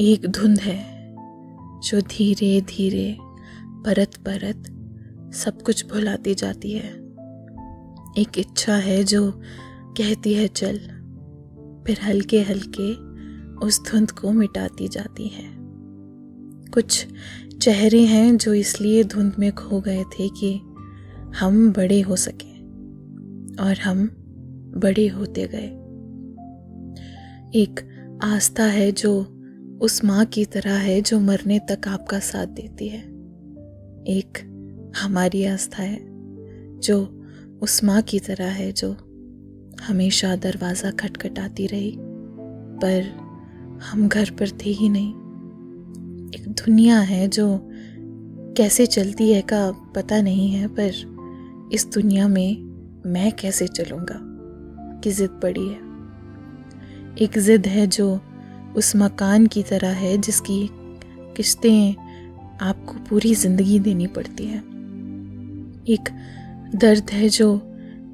एक धुंध है, जो धीरे धीरे परत परत सब कुछ भुलाती जाती है। एक इच्छा है जो कहती है, चल। फिर हल्के हल्के उस धुंध को मिटाती जाती है। कुछ चेहरे हैं जो इसलिए धुंध में खो गए थे कि हम बड़े हो सके और हम बड़े होते गए। एक आस्था है जो उस माँ की तरह है जो मरने तक आपका साथ देती है। एक हमारी आस्था है, जो उस माँ की तरह है जो हमेशा दरवाज़ा खटखटाती रही, पर हम घर पर थे ही नहीं। एक दुनिया है जो कैसे चलती है का पता नहीं है, पर इस दुनिया में मैं कैसे चलूँगा? की ज़िद पड़ी है। एक ज़िद है जो उस मकान की तरह है जिसकी किस्तें आपको पूरी ज़िंदगी देनी पड़ती है। एक दर्द है जो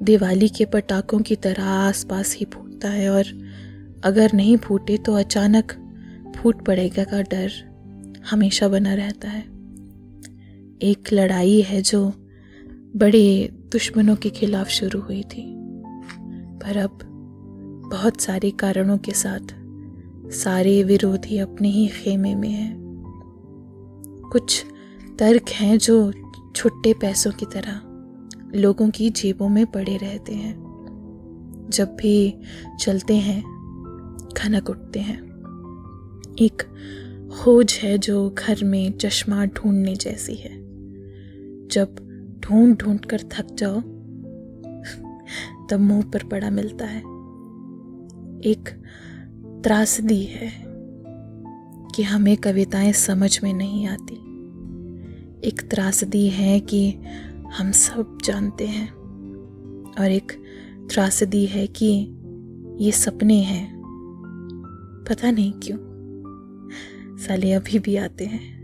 दिवाली के पटाखों की तरह आसपास ही फूटता है और अगर नहीं फूटे तो अचानक फूट पड़ेगा का डर हमेशा बना रहता है। एक लड़ाई है जो बड़े दुश्मनों के खिलाफ शुरू हुई थी, पर अब बहुत सारे कारणों के साथ सारे विरोधी अपने ही खेमे में हैं। कुछ तर्क हैं जो छुट्टे पैसों की तरह लोगों की जेबों में पड़े रहते हैं। जब भी चलते हैं, खनक उठते हैं। एक खोज है जो घर में चश्मा ढूँढने जैसी है। जब ढूंढ ढूंढ कर थक जाओ, तब मुँह पर पड़ा मिलता है। एक त्रासदी है कि हमें कविताएँ समझ में नहीं आती। एक त्रासदी है कि हम सब जानते हैं और एक त्रासदी है कि ये सपने हैं। पता नहीं क्यों, साले अभी भी आते हैं।